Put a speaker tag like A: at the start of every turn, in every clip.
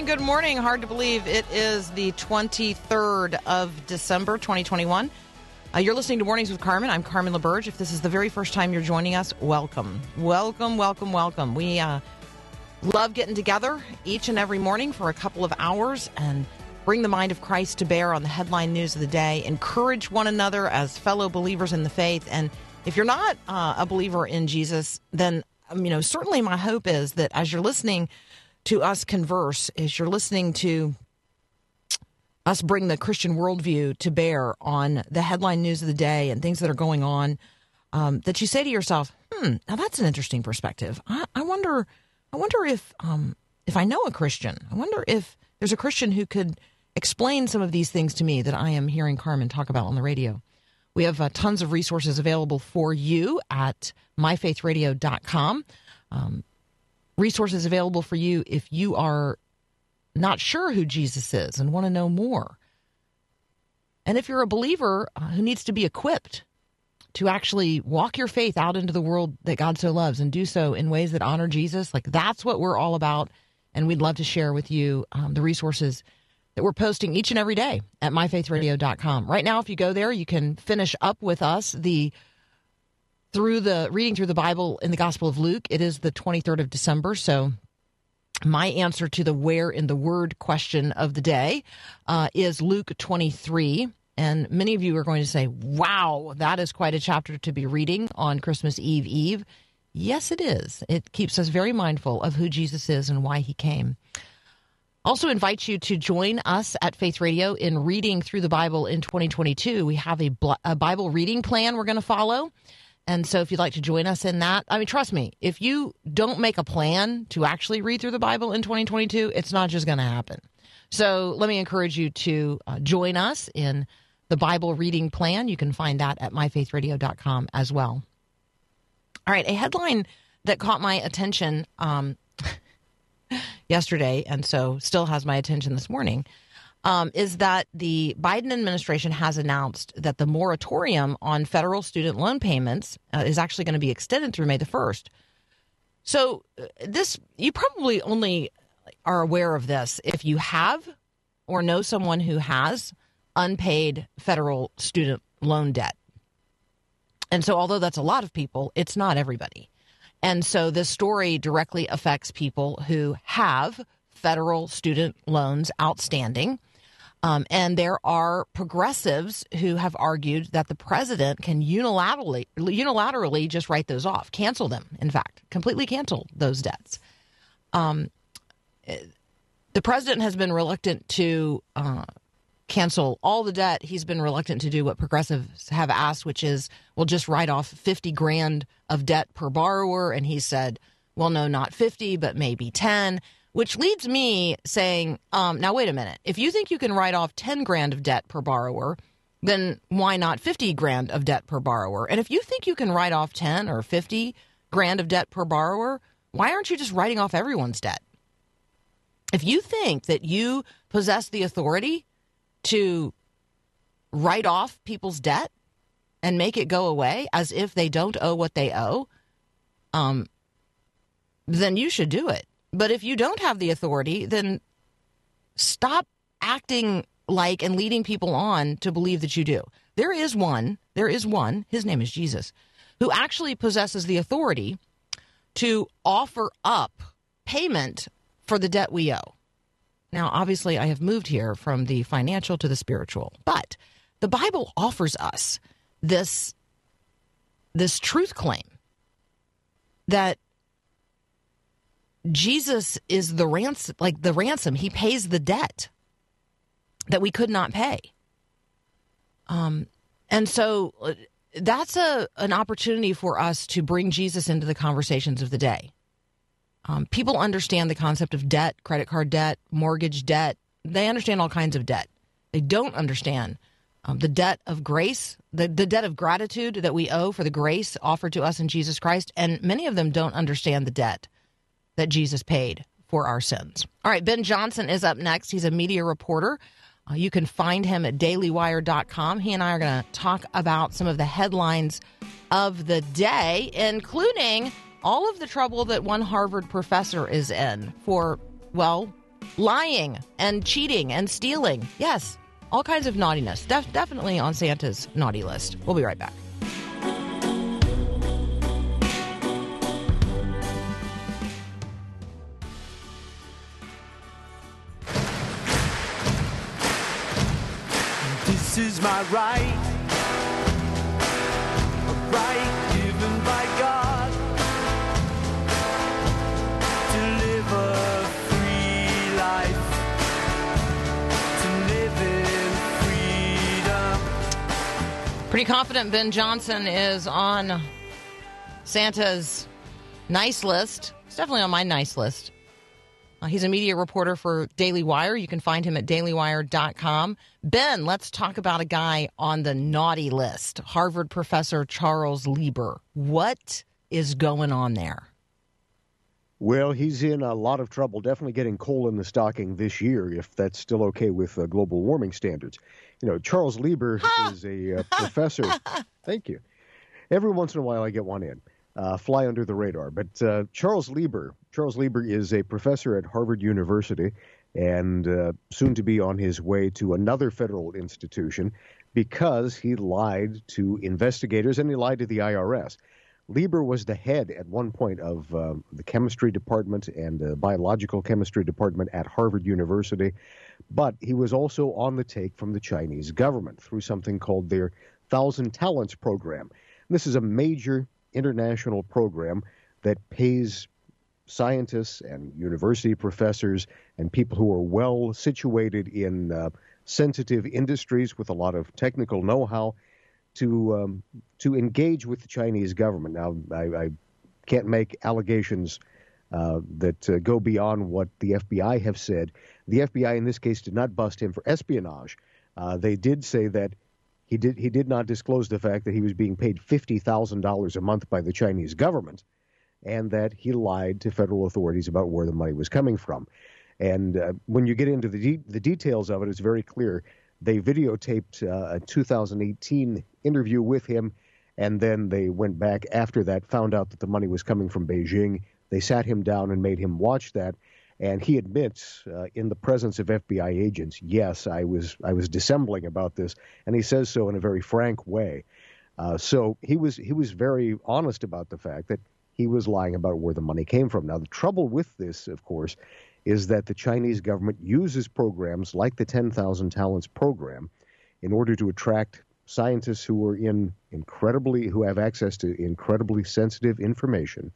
A: Morning, good morning. Hard to believe it is the 23rd of December, 2021. Uh, you're listening to Mornings with Carmen. I'm Carmen LaBerge. If this is the very first time you're joining us, welcome. Welcome, welcome, welcome. We uh, love getting together each and every morning for a couple of hours and bring the mind of Christ to bear on the headline news of the day, encourage one another as fellow believers in the faith. And if you're not uh, a believer in Jesus, then, um, you know, certainly my hope is that as you're listening to us converse, as you're listening to us bring the Christian worldview to bear on the headline news of the day and things that are going on, um, that you say to yourself, "Hmm, now that's an interesting perspective. I, I wonder, I wonder if um, if I know a Christian. I wonder if there's a Christian who could explain some of these things to me that I am hearing Carmen talk about on the radio." We have uh, tons of resources available for you at myfaithradio.com. Um, resources available for you if you are not sure who Jesus is and want to know more. And if you're a believer uh, who needs to be equipped to actually walk your faith out into the world that God so loves and do so in ways that honor Jesus, like that's what we're all about. And we'd love to share with you um, the resources that we're posting each and every day at myfaithradio.com. Right now, if you go there, you can finish up with us the through the reading through the Bible in the Gospel of Luke. It is the 23rd of December, so my answer to the where in the word question of the day uh, is Luke 23. And many of you are going to say, wow, that is quite a chapter to be reading on Christmas Eve Eve. Yes, it is. It keeps us very mindful of who Jesus is and why he came. Also, invite you to join us at Faith Radio in reading through the Bible in 2022. We have a, a Bible reading plan we're going to follow. And so, if you'd like to join us in that, I mean, trust me, if you don't make a plan to actually read through the Bible in 2022, it's not just going to happen. So, let me encourage you to uh, join us in the Bible reading plan. You can find that at myfaithradio.com as well. All right, a headline that caught my attention um, yesterday, and so still has my attention this morning, um, is that the Biden administration has announced that the moratorium on federal student loan payments uh, is actually going to be extended through May the 1st. So, uh, this, you probably only are aware of this if you have or know someone who has unpaid federal student loan debt. And so, although that's a lot of people, it's not everybody. And so, this story directly affects people who have federal student loans outstanding. Um, and there are progressives who have argued that the president can unilaterally unilaterally just write those off, cancel them. In fact, completely cancel those debts. Um, the president has been reluctant to uh, cancel all the debt. He's been reluctant to do what progressives have asked, which is, well, just write off fifty grand of debt per borrower. And he said, well, no, not fifty, but maybe ten which leads me saying, um, now wait a minute. If you think you can write off 10 grand of debt per borrower, then why not 50 grand of debt per borrower? And if you think you can write off 10 or 50 grand of debt per borrower, why aren't you just writing off everyone's debt? If you think that you possess the authority to write off people's debt and make it go away as if they don't owe what they owe, um, then you should do it. But if you don't have the authority, then stop acting like and leading people on to believe that you do. There is one, there is one, his name is Jesus, who actually possesses the authority to offer up payment for the debt we owe. Now, obviously, I have moved here from the financial to the spiritual, but the Bible offers us this this truth claim that Jesus is the ransom, like the ransom. He pays the debt. that we could not pay. Um, and so uh, that's a an opportunity for us to bring Jesus into the conversations of the day. Um, people understand the concept of debt, credit card debt, mortgage debt. They understand all kinds of debt. They don't understand um, the debt of grace, the, the debt of gratitude that we owe for the grace offered to us in Jesus Christ. And many of them don't understand the debt that Jesus paid for our sins. All right, Ben Johnson is up next. He's a media reporter. Uh, you can find him at dailywire.com. He and I are going to talk about some of the headlines of the day, including all of the trouble that one Harvard professor is in for, well, lying and cheating and stealing. Yes, all kinds of naughtiness. Def- definitely on Santa's naughty list. We'll be right back.
B: Is my right, a right given by God to live a free life, to live in freedom.
A: Pretty confident Ben Johnson is on Santa's nice list. It's definitely on my nice list. Uh, he's a media reporter for Daily Wire. You can find him at dailywire.com. Ben, let's talk about a guy on the naughty list Harvard professor Charles Lieber. What is going on there?
C: Well, he's in a lot of trouble, definitely getting coal in the stocking this year, if that's still okay with uh, global warming standards. You know, Charles Lieber is a uh, professor. Thank you. Every once in a while, I get one in, uh, fly under the radar. But uh, Charles Lieber, Charles Lieber is a professor at Harvard University and uh, soon to be on his way to another federal institution because he lied to investigators and he lied to the IRS. Lieber was the head at one point of uh, the chemistry department and the biological chemistry department at Harvard University, but he was also on the take from the Chinese government through something called their Thousand Talents program. This is a major international program that pays scientists and university professors and people who are well situated in uh, sensitive industries with a lot of technical know-how to um, to engage with the Chinese government. Now, I, I can't make allegations uh, that uh, go beyond what the FBI have said. The FBI, in this case, did not bust him for espionage. Uh, they did say that he did he did not disclose the fact that he was being paid fifty thousand dollars a month by the Chinese government, and that he lied to federal authorities about where the money was coming from. And uh, when you get into the de- the details of it, it's very clear. They videotaped uh, a 2018 interview with him, and then they went back after that, found out that the money was coming from Beijing. They sat him down and made him watch that, and he admits uh, in the presence of FBI agents, yes, I was I was dissembling about this, and he says so in a very frank way. Uh, so he was he was very honest about the fact that he was lying about where the money came from. Now the trouble with this, of course, is that the Chinese government uses programs like the 10,000 Talents program in order to attract scientists who are in incredibly who have access to incredibly sensitive information,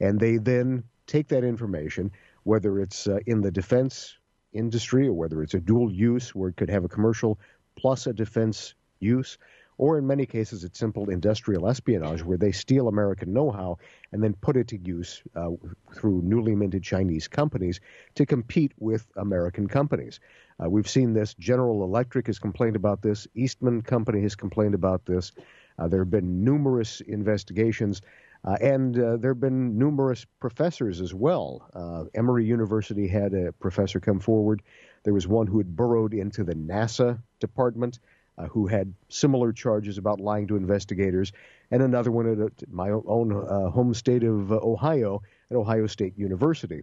C: and they then take that information, whether it's uh, in the defense industry or whether it's a dual use where it could have a commercial plus a defense use, or in many cases it's simple industrial espionage where they steal American know-how and then put it to use uh, through newly minted Chinese companies to compete with American companies. Uh, we've seen this. General Electric has complained about this. Eastman Company has complained about this. Uh, there have been numerous investigations, uh, and uh, there have been numerous professors as well. Uh, Emory University had a professor come forward. There was one who had burrowed into the NASA department. Uh, who had similar charges about lying to investigators, and another one at uh, my own uh, home state of uh, Ohio, at Ohio State University.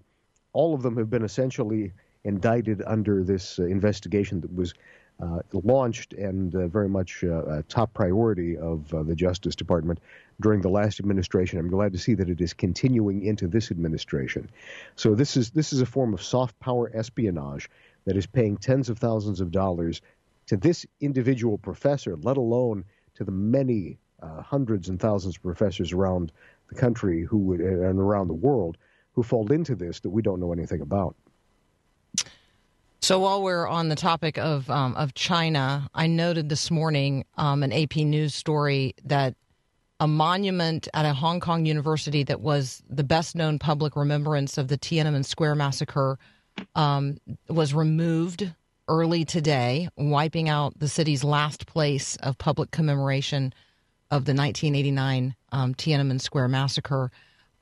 C: All of them have been essentially indicted under this uh, investigation that was uh, launched and uh, very much a top priority of the Justice Department during the last administration. I'm glad to see that it is continuing into this administration. So this is this is a form of soft power espionage that is paying tens of thousands of dollars to this individual professor, let alone to the many uh, hundreds and thousands of professors around the country who would, and around the world who fall into this that we don't know anything about.
A: So while we're on the topic of um, of China, I noted this morning um, an AP news story that a monument at a Hong Kong university that was the best known public remembrance of the Tiananmen Square massacre um, was removed early today, wiping out the city's last place of public commemoration of the 1989 um, Tiananmen Square massacre.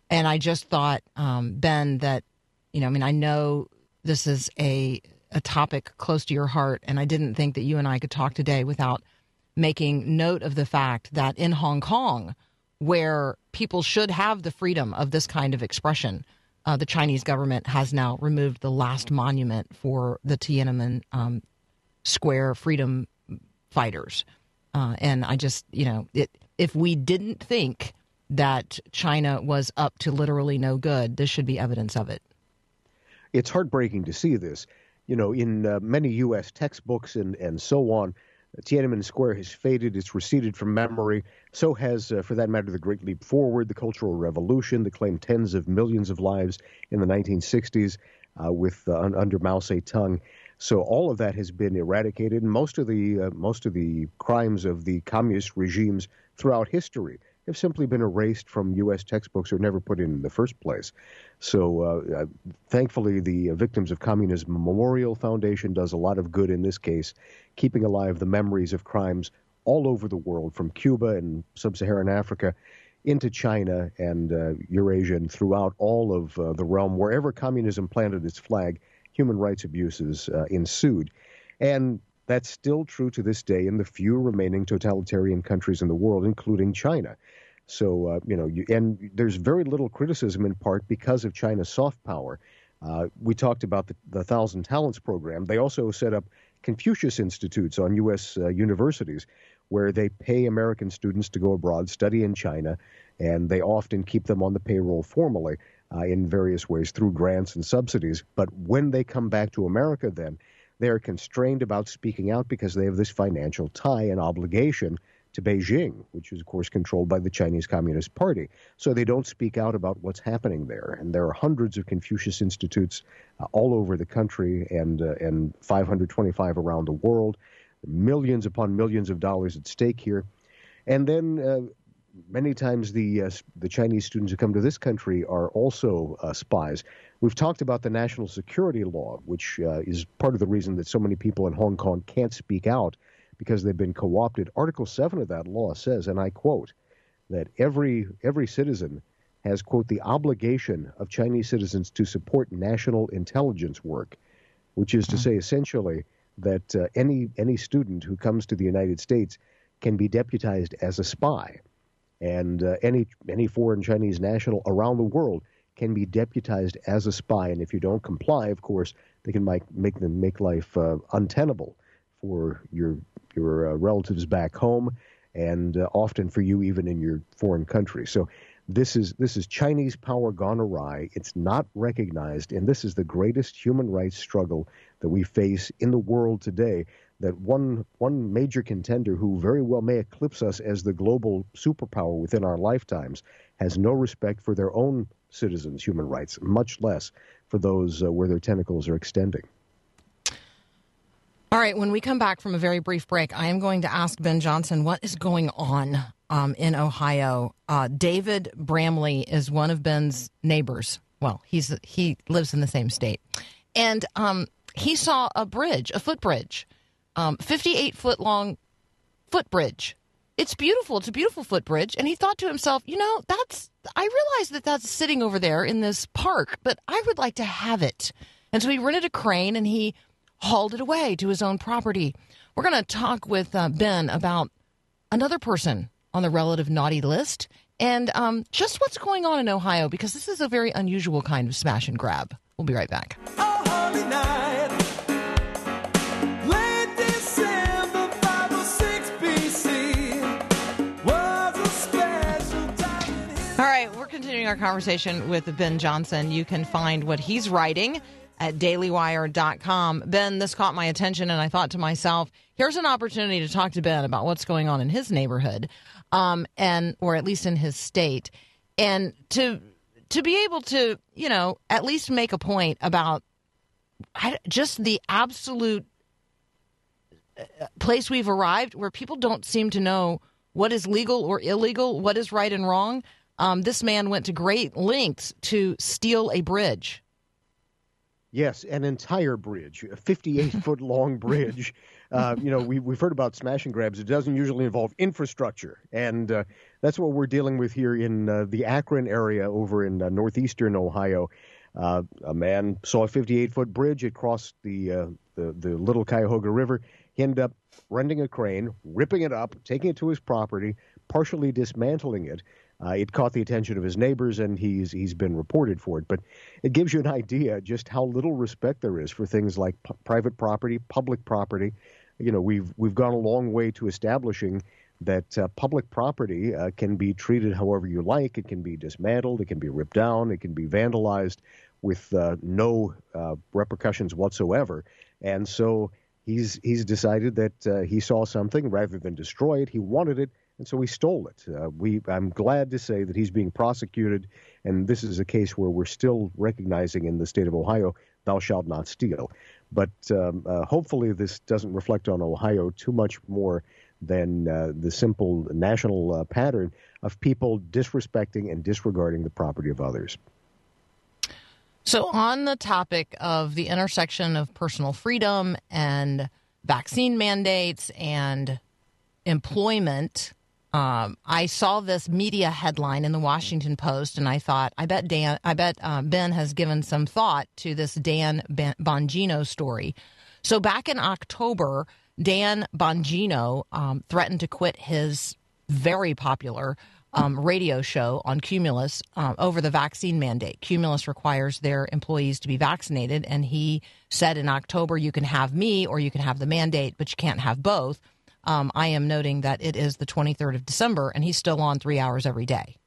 A: And I just thought, um, Ben, that you know, I mean, I know this is a a topic close to your heart, and I didn't think that you and I could talk today without making note of the fact that in Hong Kong, where people should have the freedom of this kind of expression, uh, the Chinese government has now removed the last monument for the Tiananmen um, Square freedom fighters. Uh, and I just, you know, it, if we didn't think that China was up to literally no good, this should be evidence of it.
C: It's heartbreaking to see this. You know, in uh, many U.S. textbooks and, and so on, Tiananmen Square has faded, it's receded from memory. So has, uh, for that matter, the Great Leap Forward, the Cultural Revolution that claimed tens of millions of lives in the 1960s uh, with uh, under Mao Zedong. So all of that has been eradicated, and most of the uh, most of the crimes of the communist regimes throughout history have simply been erased from U.S. textbooks or never put in in the first place. So, uh, uh, thankfully, the Victims of Communism Memorial Foundation does a lot of good in this case, keeping alive the memories of crimes all over the world, from Cuba and sub-Saharan Africa into China and uh, Eurasia and throughout all of uh, the realm, wherever communism planted its flag, human rights abuses uh, ensued. And that's still true to this day in the few remaining totalitarian countries in the world, including China. So, uh, you know, you, and there's very little criticism in part because of China's soft power. Uh, we talked about the, the Thousand Talents program. They also set up Confucius Institutes on U.S. Uh, universities where they pay American students to go abroad, study in China, and they often keep them on the payroll formally uh, in various ways through grants and subsidies. But when they come back to America, then they are constrained about speaking out because they have this financial tie and obligation to Beijing, which is, of course, controlled by the Chinese Communist Party. So they don't speak out about what's happening there. And there are hundreds of Confucius Institutes uh, all over the country and, uh, and 525 around the world. Millions upon millions of dollars at stake here. And then uh, many times the uh, the Chinese students who come to this country are also uh, spies. We've talked about the national security law, which uh, is part of the reason that so many people in Hong Kong can't speak out because they've been co-opted. Article seven of that law says, and I quote, that every every citizen has quote the obligation of Chinese citizens to support national intelligence work, which is to say essentially that uh, any any student who comes to the United States can be deputized as a spy and uh, any any foreign Chinese national around the world can be deputized as a spy. And if you don't comply, of course, they can make make them make life uh, untenable for your your uh, relatives back home, and uh, often for you even in your foreign country. So. This is this is Chinese power gone awry. It's not recognized, and this is the greatest human rights struggle that we face in the world today that one one major contender who very well may eclipse us as the global superpower within our lifetimes has no respect for their own citizens' human rights, much less for those uh, where their tentacles are extending.
A: All right, when we come back from a very brief break, I am going to ask Ben Johnson what is going on um, in Ohio. Uh, David Bramley is one of Ben's neighbors. Well, he's he lives in the same state, and um, he saw a bridge, a footbridge, um, 58 foot long footbridge. It's beautiful. It's a beautiful footbridge. And he thought to himself, you know, that's, I realize that that's sitting over there in this park, but I would like to have it. And so he rented a crane and he hauled it away to his own property. We're going to talk with uh, Ben about another person on the relative naughty list and um, just what's going on in Ohio because this is a very unusual kind of smash and grab. We'll be right back.
B: Oh, holy night. Late December 506 BC was a special time in history.
A: All right, we're continuing our conversation with Ben Johnson. You can find what he's writing at dailywire.com. Ben, this caught my attention, and I thought to myself, here's an opportunity to talk to Ben about what's going on in his neighborhood, um, and or at least in his state, and to to be able to, you know, at least make a point about I, just the absolute uh, place we've arrived where people don't seem to know what is legal or illegal, what is right and wrong. Um, this man went to great lengths to steal a bridge.
C: Yes, an entire bridge, a 58 foot long bridge. Uh, you know, we, we've heard about smash and grabs. It doesn't usually involve infrastructure. And uh, that's what we're dealing with here in uh, the Akron area over in uh, northeastern Ohio. Uh, a man saw a 58 foot bridge. It crossed the, the, the Little Cuyahoga River. He ended up renting a crane, ripping it up, taking it to his property, partially dismantling it. Uh, it caught the attention of his neighbors, and he's he's been reported for it. But it gives you an idea just how little respect there is for things like p- private property, public property. You know, we've we've gone a long way to establishing that uh, public property uh, can be treated however you like. It can be dismantled, it can be ripped down, it can be vandalized with uh, no uh, repercussions whatsoever. And so he's he's decided that uh, he saw something rather than destroy it, he wanted it, and so he stole it. Uh, we I'm glad to say that he's being prosecuted, and this is a case where we're still recognizing in the state of Ohio, "Thou shalt not steal." But um, uh, hopefully, this doesn't reflect on Ohio too much more than uh, the simple national uh, pattern of people disrespecting and disregarding the property of others.
A: So, on the topic of the intersection of personal freedom and vaccine mandates and employment, um, I saw this media headline in the Washington Post, and I thought, I bet Dan, I bet uh, Ben has given some thought to this Dan Bongino story. So, back in October, Dan Bongino um, threatened to quit his very popular um, radio show on Cumulus um, over the vaccine mandate. Cumulus requires their employees to be vaccinated, and he said in October, you can have me or you can have the mandate, but you can't have both. Um, I am noting that it is the 23rd of December, and he's still on three hours every day.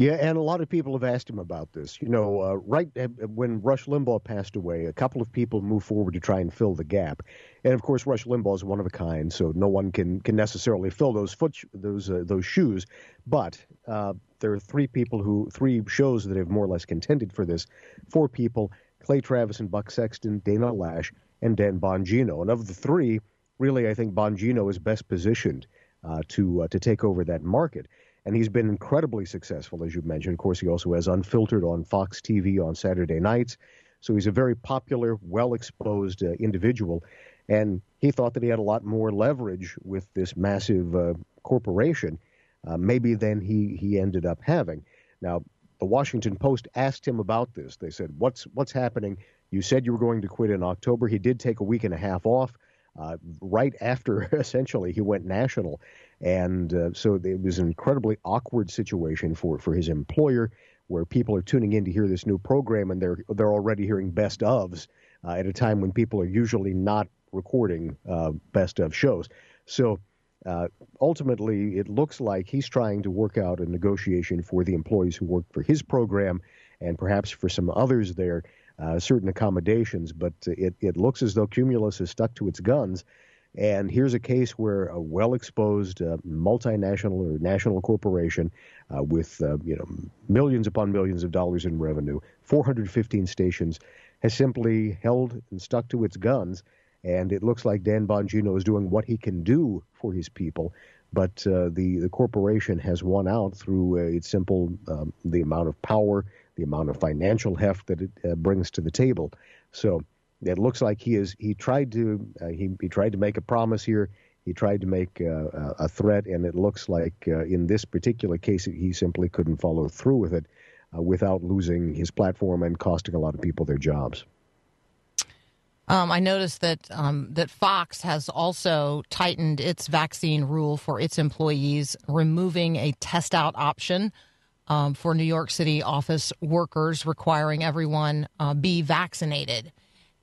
C: Yeah, and a lot of people have asked him about this. You know, uh, right uh, when Rush Limbaugh passed away, a couple of people moved forward to try and fill the gap, and of course, Rush Limbaugh is one of a kind, so no one can can necessarily fill those foot those uh, those shoes. But uh, there are three people who three shows that have more or less contended for this. Four people: Clay Travis and Buck Sexton, Dana Loesch, and Dan Bongino. And of the three, really, I think Bongino is best positioned uh, to uh, to take over that market and he's been incredibly successful, as you mentioned. Of course, he also has Unfiltered on Fox TV on Saturday nights. So he's a very popular, well exposed uh, individual. And he thought that he had a lot more leverage with this massive uh, corporation, uh, maybe than he, he ended up having. Now, the Washington Post asked him about this. They said, "What's what's happening? You said you were going to quit in October. He did take a week and a half off. Uh, right after, essentially, he went national, and uh, so it was an incredibly awkward situation for for his employer, where people are tuning in to hear this new program, and they're they're already hearing best ofs uh, at a time when people are usually not recording uh, best of shows. So. Uh, ultimately, it looks like he's trying to work out a negotiation for the employees who work for his program and perhaps for some others there uh, certain accommodations, but it, it looks as though Cumulus has stuck to its guns. And here's a case where a well-exposed uh, multinational or national corporation uh, with uh, you know millions upon millions of dollars in revenue, 415 stations, has simply held and stuck to its guns. And it looks like Dan Bongino is doing what he can do for his people, but uh, the the corporation has won out through uh, its simple um, the amount of power the amount of financial heft that it uh, brings to the table. So it looks like he is he tried to uh, he, he tried to make a promise here. He tried to make uh, a threat, and it looks like uh, in this particular case he simply couldn't follow through with it uh, without losing his platform and costing a lot of people their jobs.
A: Um, I noticed that um, that Fox has also tightened its vaccine rule for its employees, removing a test out option um, for New York City office workers, requiring everyone uh, be vaccinated.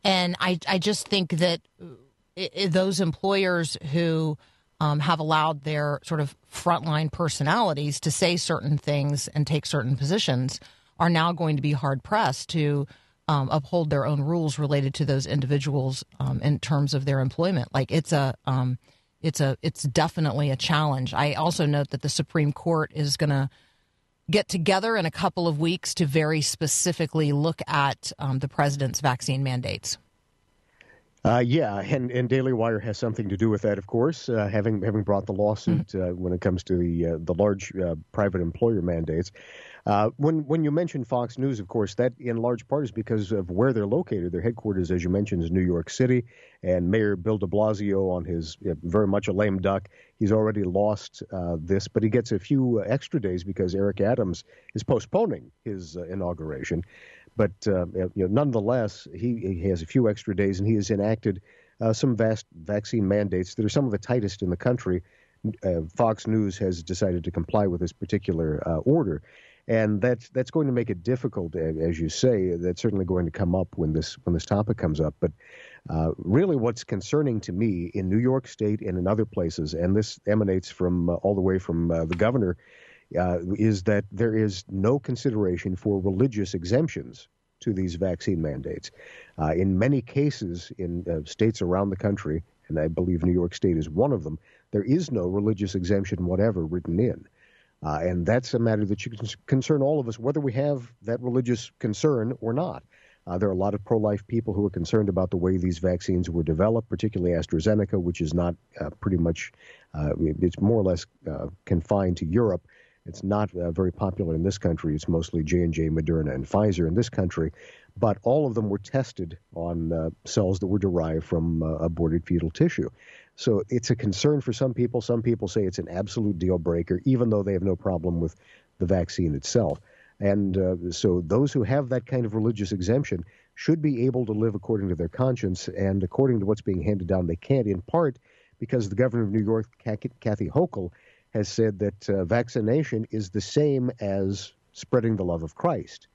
A: And I, I just think that it, it, those employers who um, have allowed their sort of frontline personalities to say certain things and take certain positions are now going to be hard pressed to um, uphold their own rules related to those individuals um, in terms of their employment. Like it's a um, it's a it's definitely a challenge. I also note that the Supreme Court is going to get together in a couple of weeks to very specifically look at um, the president's vaccine mandates.
C: Uh, yeah, and, and Daily Wire has something to do with that, of course, uh, having having brought the lawsuit uh, when it comes to the uh, the large uh, private employer mandates. Uh, when when you mention Fox News, of course, that in large part is because of where they're located. Their headquarters, as you mentioned, is New York City, and Mayor Bill De Blasio, on his very much a lame duck, he's already lost uh, this, but he gets a few extra days because Eric Adams is postponing his uh, inauguration. But uh, you know, nonetheless, he, he has a few extra days, and he has enacted uh, some vast vaccine mandates that are some of the tightest in the country. Uh, Fox News has decided to comply with this particular uh, order, and that's that's going to make it difficult, as you say. That's certainly going to come up when this when this topic comes up. But uh, really, what's concerning to me in New York State and in other places, and this emanates from uh, all the way from the governor uh, is that there is no consideration for religious exemptions to these vaccine mandates. Uh, in many cases, in uh, states around the country, and I believe New York State is one of them, there is no religious exemption whatever written in. Uh, and that's a matter that should concern all of us, whether we have that religious concern or not. Uh, there are a lot of pro life people who are concerned about the way these vaccines were developed, particularly AstraZeneca, which is not uh, pretty much, uh, it's more or less uh, confined to Europe. It's not uh, very popular in this country. It's mostly J and J, Moderna, and Pfizer in this country, but all of them were tested on uh, cells that were derived from uh, aborted fetal tissue. So it's a concern for some people. Some people say it's an absolute deal breaker, even though they have no problem with the vaccine itself. And uh, so those who have that kind of religious exemption should be able to live according to their conscience. And according to what's being handed down, they can't, in part because the governor of New York, Kathy Hochul, has said that uh, vaccination is the same as spreading the love of Christ.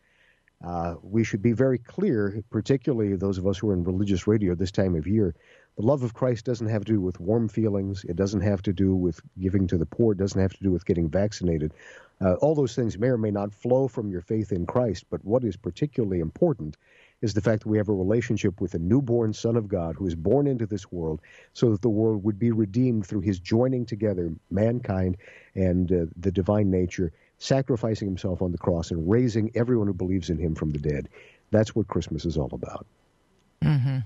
C: Uh, we should be very clear, particularly those of us who are in religious radio this time of year. The love of Christ doesn't have to do with warm feelings. It doesn't have to do with giving to the poor. It doesn't have to do with getting vaccinated. Uh, all those things may or may not flow from your faith in Christ, but what is particularly important is the fact that we have a relationship with a newborn Son of God who is born into this world so that the world would be redeemed through his joining together mankind and uh, the divine nature, sacrificing himself on the cross and raising everyone who believes in him from the dead. That's what Christmas is all about. Hmm.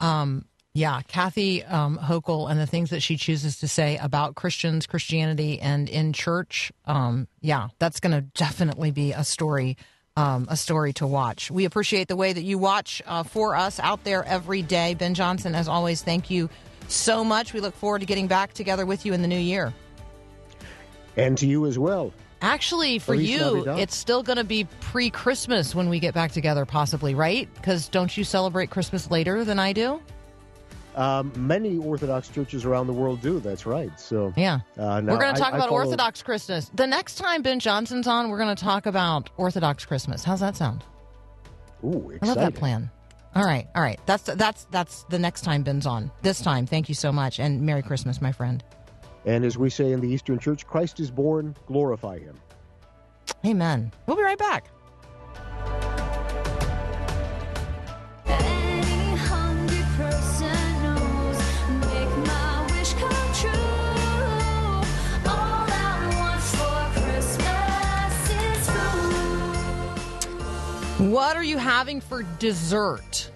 A: Um, yeah, Kathy um, Hochul and the things that she chooses to say about Christians, Christianity, and in church. Um, yeah, that's going to definitely be a story, um, a story to watch. We appreciate the way that you watch uh, for us out there every day. Ben Johnson, as always, thank you so much. We look forward to getting back together with you in the new year.
C: And to you as well.
A: Actually, for you, it's still going to be pre Christmas when we get back together, possibly, right? Because don't you celebrate Christmas later than I do?
C: Um, many Orthodox churches around the world do. That's right. So
A: Yeah.
C: uh,
A: we're going to talk
C: I
A: about
C: follow-
A: Orthodox Christmas. The next time Ben Johnson's on, we're going to talk about Orthodox Christmas. How's that sound?
C: Ooh,
A: I love that plan. All right, all right. That's that's that's the next time Ben's on. This time, thank you so much, and Merry Christmas, my friend.
C: And as we say in the Eastern Church, Christ is born. Glorify Him.
A: Amen. We'll be right back. What are you having for dessert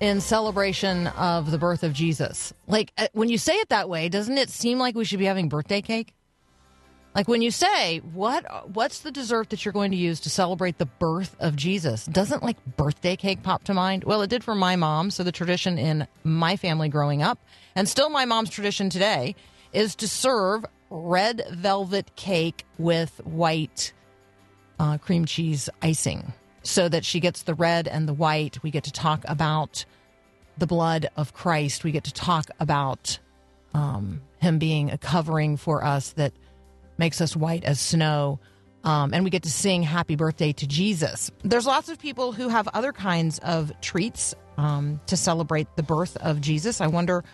A: in celebration of the birth of Jesus? Like uh, when you say it that way, doesn't it seem like we should be having birthday cake? Like when you say, "What what's the dessert that you're going to use to celebrate the birth of Jesus?" Doesn't like birthday cake pop to mind? Well, it did for my mom, so the tradition in my family growing up, and still my mom's tradition today, is to serve red velvet cake with white uh, cream cheese icing so that she gets the red and the white. We get to talk about the blood of Christ. We get to talk about um, him being a covering for us that makes us white as snow. Um, and we get to sing happy birthday to Jesus. There's lots of people who have other kinds of treats um, to celebrate the birth of Jesus. I wonder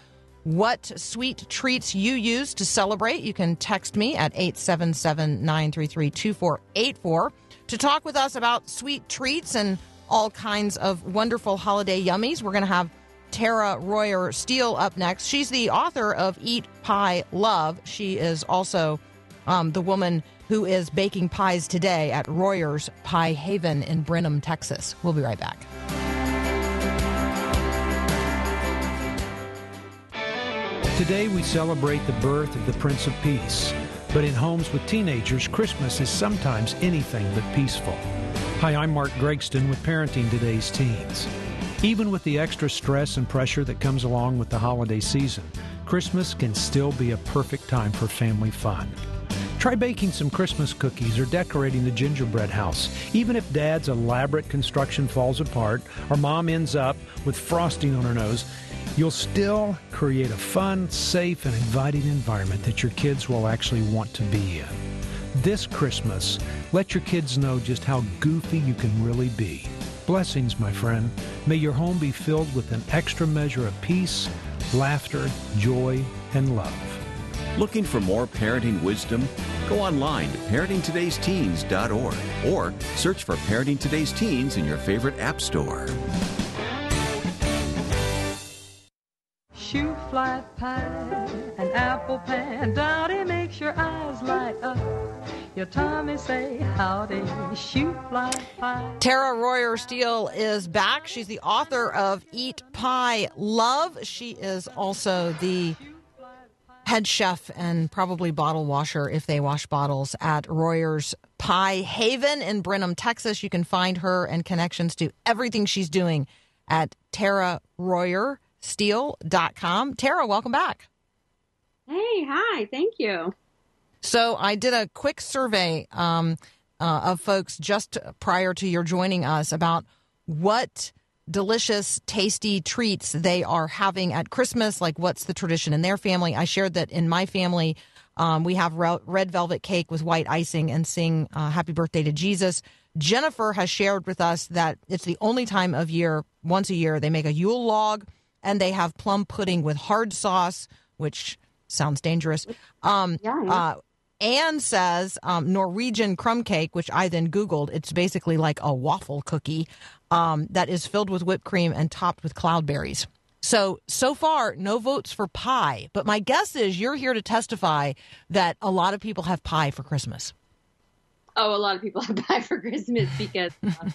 A: what sweet treats you use to celebrate. You can text me at 877 933 2484 to talk with us about sweet treats and all kinds of wonderful holiday yummies. We're going to have Tara Royer Steele up next. She's the author of Eat Pie Love. She is also um, the woman
D: who is baking pies today at Royer's Pie Haven in Brenham, Texas. We'll be right back.
E: Today we celebrate the birth of the Prince of Peace. But in homes with teenagers, Christmas is sometimes anything but peaceful. Hi, I'm Mark Gregston with Parenting Today's Teens. Even with the extra stress and pressure that comes along with the holiday season, Christmas can still be a perfect time for family fun. Try baking some Christmas cookies or decorating the gingerbread house. Even if dad's elaborate construction falls apart or mom ends up with frosting on her nose, you'll still create a fun, safe, and inviting environment that your kids will actually want to be in. This Christmas, let your kids know just how goofy you can really be. Blessings, my friend. May your home be filled with an extra measure of peace, laughter, joy, and love.
F: Looking for more parenting wisdom? Go online to parentingtodaysteens.org or search for Parenting Today's Teens in your favorite app store.
G: Shoo fly pie, an apple pan, dowdy makes your eyes light up. Your tummy say howdy, shoo fly pie.
A: Tara Royer Steele is back. She's the author of Eat Pie Love. She is also the head chef and probably bottle washer if they wash bottles at Royer's Pie Haven in Brenham, Texas. You can find her and connections to everything she's doing at TaraRoyerSteele.com. Tara, welcome back.
H: Hey, hi, thank you.
A: So I did a quick survey um, uh, of folks just prior to your joining us about what delicious, tasty treats they are having at Christmas. Like, what's the tradition in their family? I shared that in my family, um, we have red velvet cake with white icing and sing uh, "Happy Birthday" to Jesus. Jennifer has shared with us that it's the only time of year, once a year, they make a Yule log and they have plum pudding with hard sauce, which sounds dangerous. Um,
H: Yeah, yeah.
A: uh, Anne says um, Norwegian krumkake, which I then Googled. It's basically like a waffle cookie um, that is filled with whipped cream and topped with cloudberries. So, so far, no votes for pie. But my guess is you're here to testify that a lot of people have pie for Christmas.
H: Oh, a lot of people have pie for Christmas because uh,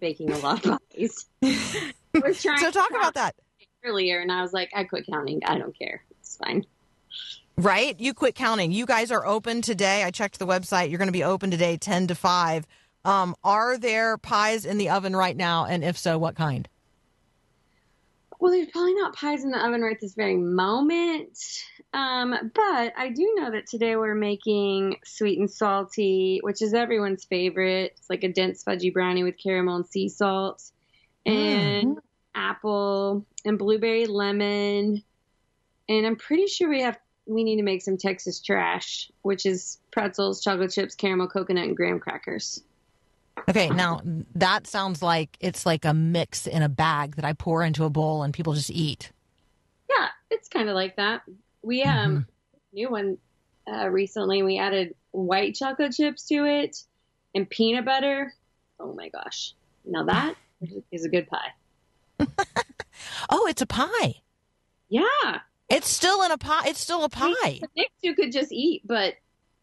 H: baking a lot of pies. We're trying
A: So,
H: to
A: talk about that.
H: earlier, and I was like, I quit counting. I don't care. It's fine.
A: Right? You quit counting. You guys are open today. I checked the website. You're going to be open today, 10 to 5. Um, are there pies in the oven right now? And if so, what kind?
H: Well, there's probably not pies in the oven right this very moment. Um, but I do know that today we're making sweet and salty, which is everyone's favorite. It's like a dense fudgy brownie with caramel and sea salt, and apple and blueberry lemon. And I'm pretty sure we have we need to make some Texas trash, which is pretzels, chocolate chips, caramel, coconut, and graham crackers.
A: Okay, now that sounds like it's like a mix in a bag that I pour into a bowl and people just eat.
H: Yeah, it's kind of like that. We um new one uh, recently. We added white chocolate chips to it and peanut butter. Oh my gosh! Now that is a good pie.
A: Oh, it's a pie.
H: Yeah,
A: It's still in a pie. It's still a pie.
H: next you could just eat, but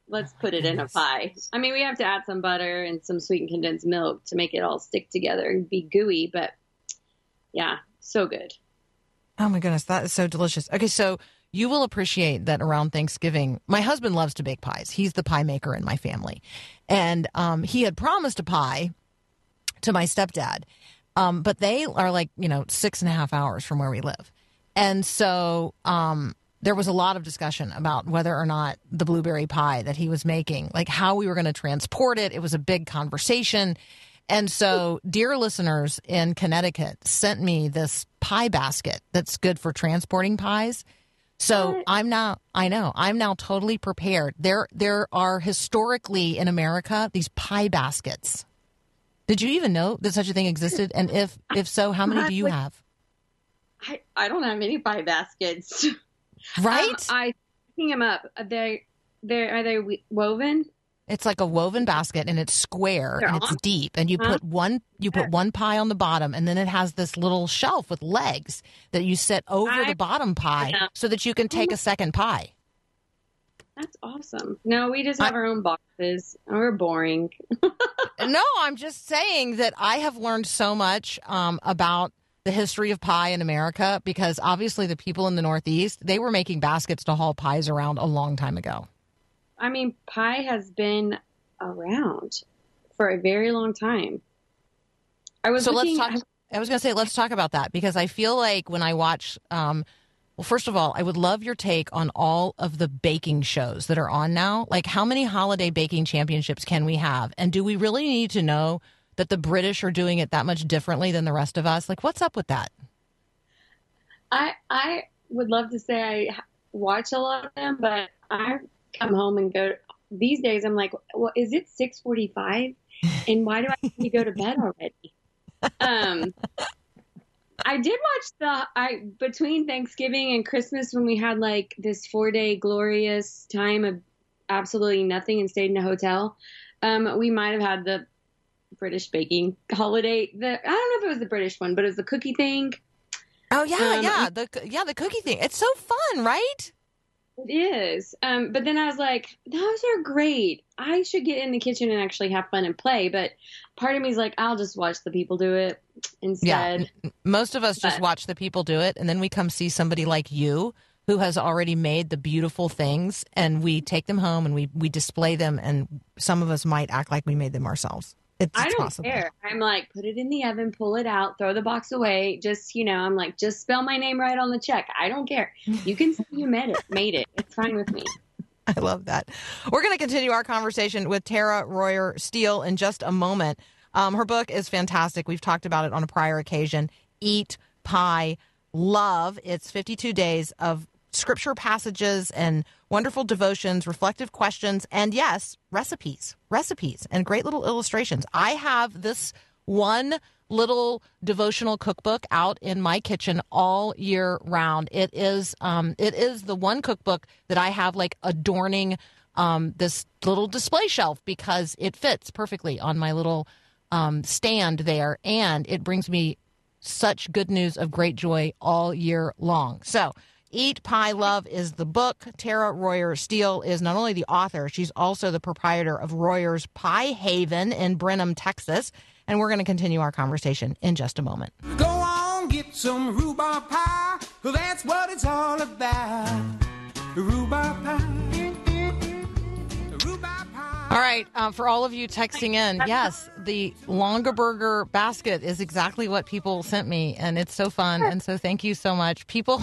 H: let's put it in a pie. I mean, we have to add some butter and some sweetened condensed milk to make it all stick together and be gooey. But yeah, so good.
A: Oh my goodness, that is so delicious. Okay, so you will appreciate that around Thanksgiving, my husband loves to bake pies. He's the pie maker in my family. And um, he had promised a pie to my stepdad, um, but they are like, you know, six and a half hours from where we live. And so um, there was a lot of discussion about whether or not the blueberry pie that he was making, like how we were going to transport it. It was a big conversation. And so, dear listeners in Connecticut sent me this pie basket that's good for transporting pies. So
H: What?
A: I'm now, I know, I'm now totally prepared. There, there are historically in America these pie baskets. Did you even know that such a thing existed? And if, if so, how many do you have?
H: I, I don't have any pie baskets.
A: Right?
H: Um, I picking them up. Are they they are they woven?
A: It's like a woven basket and it's square and it's deep and you
H: Huh?
A: put one you put one pie on the bottom and then it has this little shelf with legs that you set over
H: I-
A: the bottom pie
H: Yeah.
A: so that you can take a second pie.
H: That's awesome. No, we just have our own boxes. We're boring.
A: no, I'm just saying that I have learned so much um, about the history of pie in America because obviously the people in the Northeast they were making baskets to haul pies around a long time ago.
H: I mean, pie has been around for a very long time. I was
A: so let's talk. I was going to say let's talk about that because I feel like when I watch, um, well, first of all, I would love your take on all of the baking shows that are on now. Like, how many holiday baking championships can we have, and do we really need to know that the British are doing it that much differently than the rest of us? Like, what's up with that?
H: I I would love to say I watch a lot of them, but I come home and go. These days, I'm like, well, is it 6:45? And why do I need to go to bed already? Um, I did watch the I between Thanksgiving and Christmas when we had like this four day glorious time of absolutely nothing and stayed in a hotel. Um, we might have had the British baking holiday. The I don't know if it was the British one, but it was the cookie thing.
A: Oh yeah,
H: Um,
A: yeah, the yeah the cookie thing. It's so fun, right?
H: It is. Um, but then I was like, those are great. I should get in the kitchen and actually have fun and play. But part of me is like, I'll just watch the people do it instead.
A: Yeah. Most of us just watch the people do it, and then we come see somebody like you who has already made the beautiful things, and we take them home and we we display them, and some of us might act like we made them ourselves. It's
H: I don't
A: possible.
H: care. I'm like, put it in the oven, pull it out, throw the box away. Just, you know, I'm like, just spell my name right on the check. I don't care. You can say you made it. Made it. It's fine with me.
A: I love that. We're going to continue our conversation with Tara Royer Steele in just a moment. Um, her book is fantastic. We've talked about it on a prior occasion. Eat Pie Love. It's 52 days of scripture passages and wonderful devotions, reflective questions, and yes, recipes, recipes, and great little illustrations. I have this one little devotional cookbook out in my kitchen all year round. It is um, it is the one cookbook that I have like adorning um, this little display shelf because it fits perfectly on my little um, stand there, and it brings me such good news of great joy all year long. So, Eat Pie Love is the book. Tara Royer Steele is not only the author, she's also the proprietor of Royer's Pie Haven in Brenham, Texas. And we're going to continue our conversation in just a moment.
B: Go on, get some rhubarb pie. That's what it's all about. Rhubarb pie. Rhubarb pie.
A: All right, um, for all of you texting in, yes, the Longaberger basket is exactly what people sent me, and it's so fun. And so, thank you so much, people.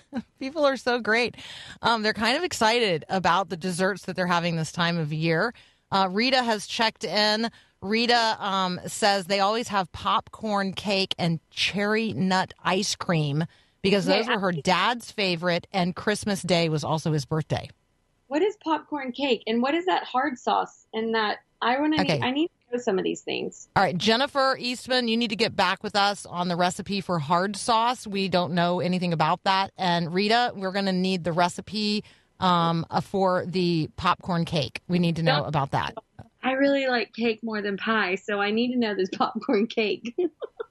A: people are so great. Um, they're kind of excited about the desserts that they're having this time of year. Uh, Rita has checked in. Rita um, says they always have popcorn cake and cherry nut ice cream because those were her dad's favorite, and Christmas Day was also his birthday.
H: What is popcorn cake? And what is that hard sauce? And that I want to.
A: Okay.
H: I need to know some of these things.
A: All right, Jennifer Eastman, you need to get back with us on the recipe for hard sauce. We don't know anything about that. And Rita, we're going to need the recipe um, uh, for the popcorn cake. We need to know about that.
H: I really like cake more than pie, so I need to know this popcorn cake.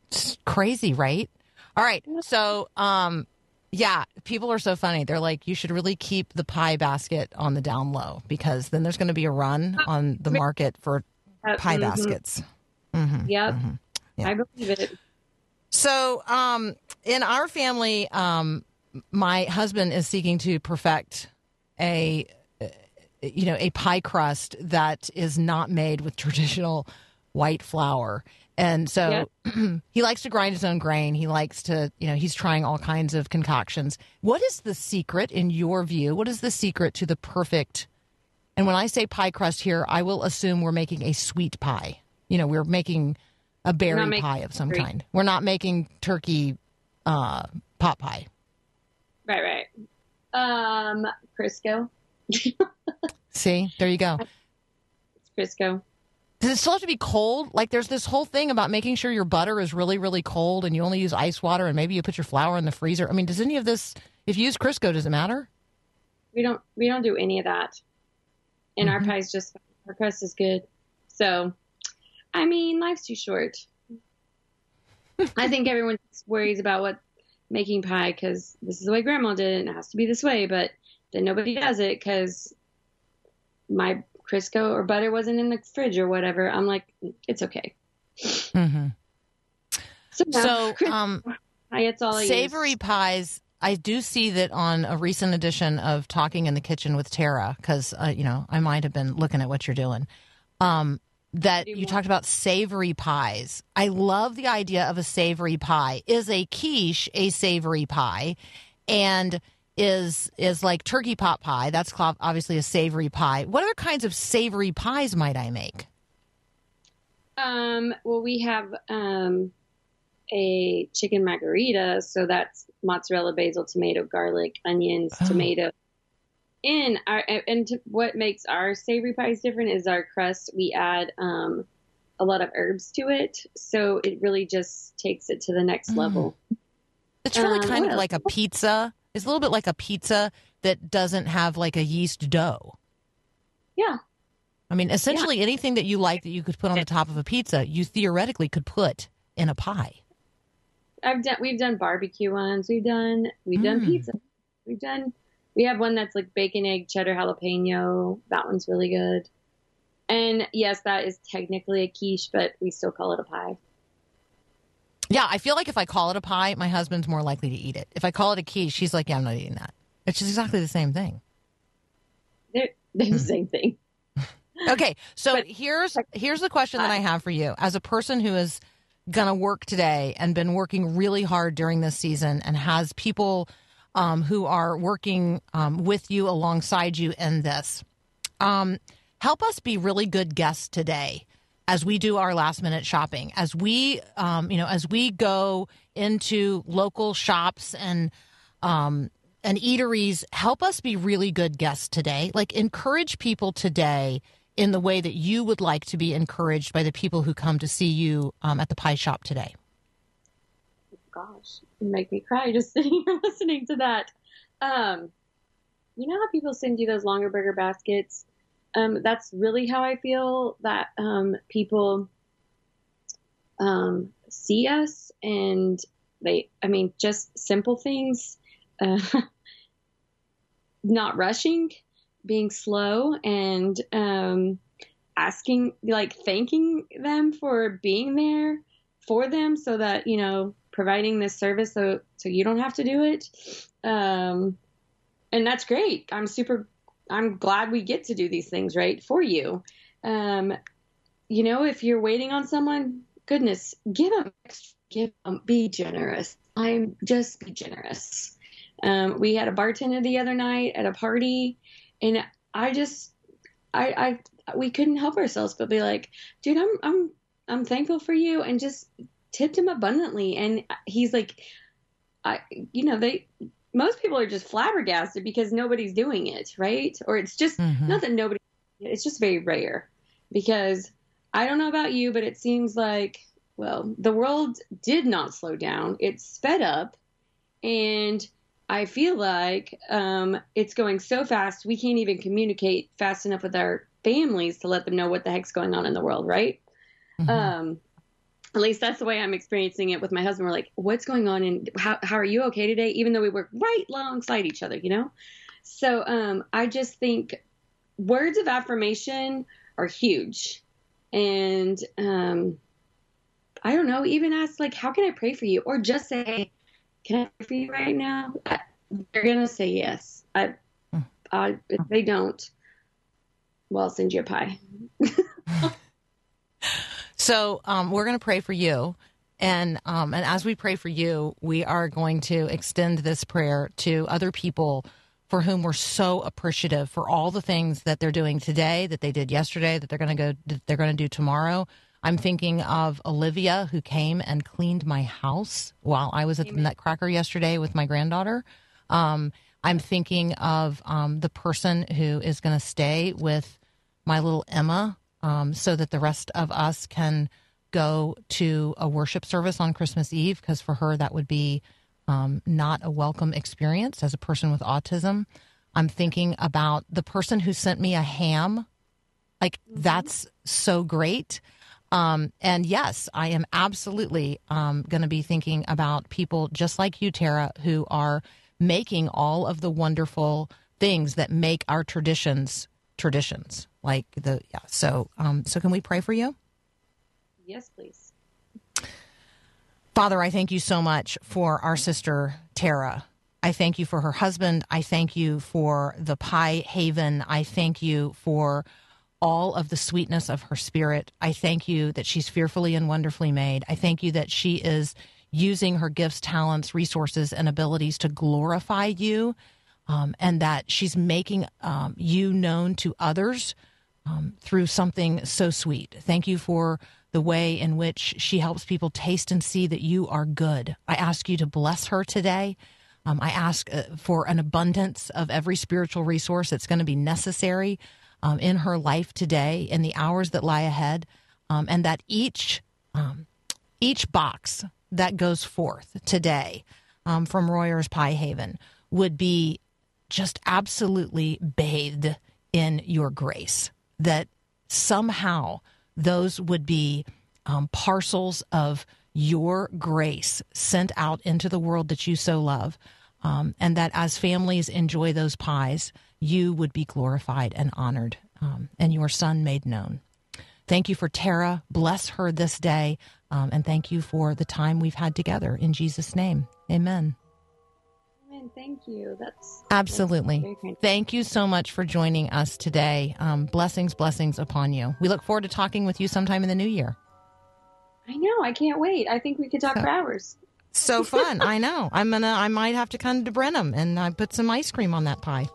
A: It's crazy, right? All right, so um, yeah, people are so funny. They're like, you should really keep the pie basket on the down low because then there's going to be a run on the market for pie
H: Mhm.
A: baskets.
H: Yep.
A: Yeah.
H: I believe it.
A: So, um, in our family, um, my husband is seeking to perfect a, uh, you know, a pie crust that is not made with traditional white flour. And so he likes to grind his own grain. He likes to, you know, he's trying all kinds of concoctions. What is the secret, in your view? What is the secret to the perfect? And when I say pie crust here, I will assume we're making a sweet pie. You know, we're making a berry
H: making
A: pie of some kind. We're not making turkey uh, pot pie.
H: Right, right. Um, Crisco.
A: See, there you go.
H: It's Crisco.
A: Does it still have to be cold? Like, there's this whole thing about making sure your butter is really, really cold, and you only use ice water, and maybe you put your flour in the freezer. I mean, does any of this? If you use Crisco, does it matter?
H: We don't we don't do any of that. And our pie's just our crust is good. So, I mean, life's too short. I think everyone just worries about what making pie because this is the way Grandma did it, and it has to be this way. But then nobody does it because my Crisco or butter wasn't in the fridge or whatever, I'm like, it's okay.
A: hmm
H: So,
A: So, um,
H: it's all I use.
A: savory pies. I do see that on a recent edition of Talking in the Kitchen with Tara, because uh, you know I might have been looking at what you're doing. Um, that you talked about savory pies. I love the idea of a savory pie. Is a quiche a savory pie? And is is like turkey pot pie? That's obviously a savory pie. What other kinds of savory pies might I make?
H: Um, well, we have um, a chicken margarita, so that's mozzarella, basil, tomato, garlic, onions,
A: Oh.
H: tomato. In our and what makes our savory pies different is our crust. We add um, a lot of herbs to it, so it really just takes it to the next
A: Mm.
H: level.
A: It's really
H: Um,
A: kind of like a pizza. It's a little bit like a pizza that doesn't have like a yeast dough.
H: Yeah,
A: I mean, essentially anything that you like that you could put on the top of a pizza, you theoretically could put in a pie.
H: I've done. We've done barbecue ones. We've done. We've done
A: Mm.
H: pizza. We've done. We have one that's like bacon, egg, cheddar, jalapeno. That one's really good. And yes, that is technically a quiche, but we still call it a pie.
A: Yeah, I feel like if I call it a pie, my husband's more likely to eat it. If I call it a quiche, she's like, "Yeah, I'm not eating that." It's just exactly the same thing.
H: They're, they're
A: Hmm.
H: the same thing.
A: Okay, so here's here's the question that I have for you as a person who is going to work today and been working really hard during this season and has people um, who are working um, with you alongside you in this. Um, help us be really good guests today as we do our last minute shopping as we um, you know as we go into local shops and um, and eateries help us be really good guests today like encourage people today in the way that you would like to be encouraged by the people who come to see you um, at the pie shop today
H: Gosh, you make me cry just sitting here listening to that. Um, you know how people send you those Longaberger baskets? Um, that's really how I feel that um, people um, see us and they, I mean, just simple things, uh, not rushing, being slow, and um, asking, like, thanking them for being there for them so that, you know, providing this service so, so you don't have to do it. Um, and that's great. I'm super, I'm glad we get to do these things, right, for you. Um, you know, if you're waiting on someone, goodness, give them, give them, be generous. I'm just be generous. Um, we had a bartender the other night at a party, and I just, I, I, we couldn't help ourselves but be like, dude, I'm, I'm, I'm thankful for you, and just tipped him abundantly. And he's like, I, you know, they, most people are just flabbergasted because nobody's doing it, right? Or it's just
A: Mhm.
H: not that nobody, it's just very rare because I don't know about you, but it seems like, well, the world did not slow down. It sped up. And I feel like um, it's going so fast, we can't even communicate fast enough with our families to let them know what the heck's going on in the world, right? Um, at least that's the way I'm experiencing it with my husband. We're like, what's going on and how, how are you okay today? Even though we work right alongside each other, you know? So um, I just think words of affirmation are huge. And um, I don't know, even ask, like, how can I pray for you? Or just say, can I pray for you right now? I, they're going to say yes. I, I, if they don't, well, I'll send you a pie.
A: So um, we're going to pray for you, and um, and as we pray for you, we are going to extend this prayer to other people for whom we're so appreciative for all the things that they're doing today, that they did yesterday, that they're going to go, that they're going to do tomorrow. I'm thinking of Olivia, who came and cleaned my house while I was at the Nutcracker yesterday with my granddaughter. Um, I'm thinking of um, the person who is going to stay with my little Emma um, so that the rest of us can go to a worship service on Christmas Eve because for her that would be um, not a welcome experience as a person with autism. I'm thinking about the person who sent me a ham. Like, that's so great. Um, and yes, I am absolutely um, going to be thinking about people just like you, Tara, who are making all of the wonderful things that make our traditions traditions. Like the yeah. So um, so can we pray for you?
H: Yes, please.
A: Father, I thank you so much for our sister Tara. I thank you for her husband. I thank you for the Pie Haven. I thank you for all of the sweetness of her spirit. I thank you that she's fearfully and wonderfully made. I thank you that she is using her gifts, talents, resources, and abilities to glorify you, um, and that she's making um, you known to others um, through something so sweet. Thank you for the way in which she helps people taste and see that you are good. I ask you to bless her today. Um, I ask uh, for an abundance of every spiritual resource that's going to be necessary um, in her life today, in the hours that lie ahead, um, and that each um, each box that goes forth today um, from Royers Pie Haven would be just absolutely bathed in your grace. That somehow those would be um, parcels of your grace sent out into the world that you so love. Um, and that as families enjoy those pies, you would be glorified and honored um, and your son made known. Thank you for Tara. Bless her this day. Um, and thank you for the time we've had together. In Jesus' name, amen.
H: Amen. Thank you. That's
A: Absolutely.
H: that's.
A: Thank you so much for joining us today. Um, blessings, blessings upon you. We look forward to talking with you sometime in the new year.
H: I know. I can't wait. I think we could talk for hours.
A: So fun. I know. I'm gonna. I might have to come to Brenham and uh, put some ice cream on that pie.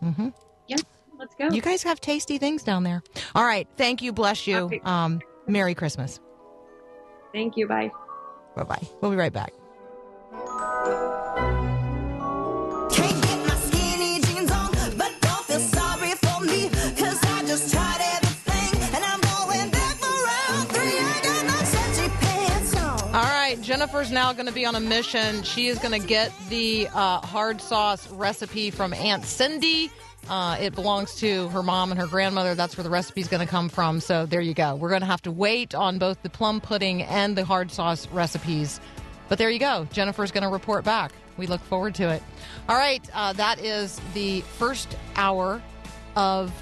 A: Hmm
H: Yep. Let's go.
A: You guys have tasty things down there. All right. Thank you. Bless you. Um, Merry Christmas.
H: Thank you. Bye.
A: Bye bye. We'll be right back.
I: Jennifer's now going to be on a mission. She is going to get the uh, hard sauce recipe from Aunt Cindy. Uh, it belongs to her mom and her grandmother. That's where the recipe's going to come from. So there you go. We're going to have to wait on both the plum pudding and the hard sauce recipes. But there you go. Jennifer's going to report back. We look forward to it. All right, uh, that is the first hour of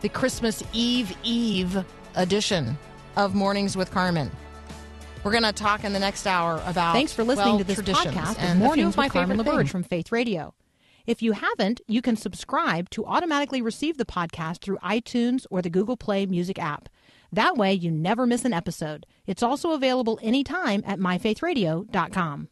I: the Christmas Eve Eve edition of Mornings with Carmen. We're going to talk in the next hour about
G: Thanks for listening
I: well,
G: to this podcast
I: and
G: Mornings
I: of my
G: with Carmen
I: favorite
G: LaBerge from Faith Radio. If you haven't, you can subscribe to automatically receive the podcast through iTunes or the Google Play Music app. That way, you never miss an episode. It's also available anytime at myfaithradio.com.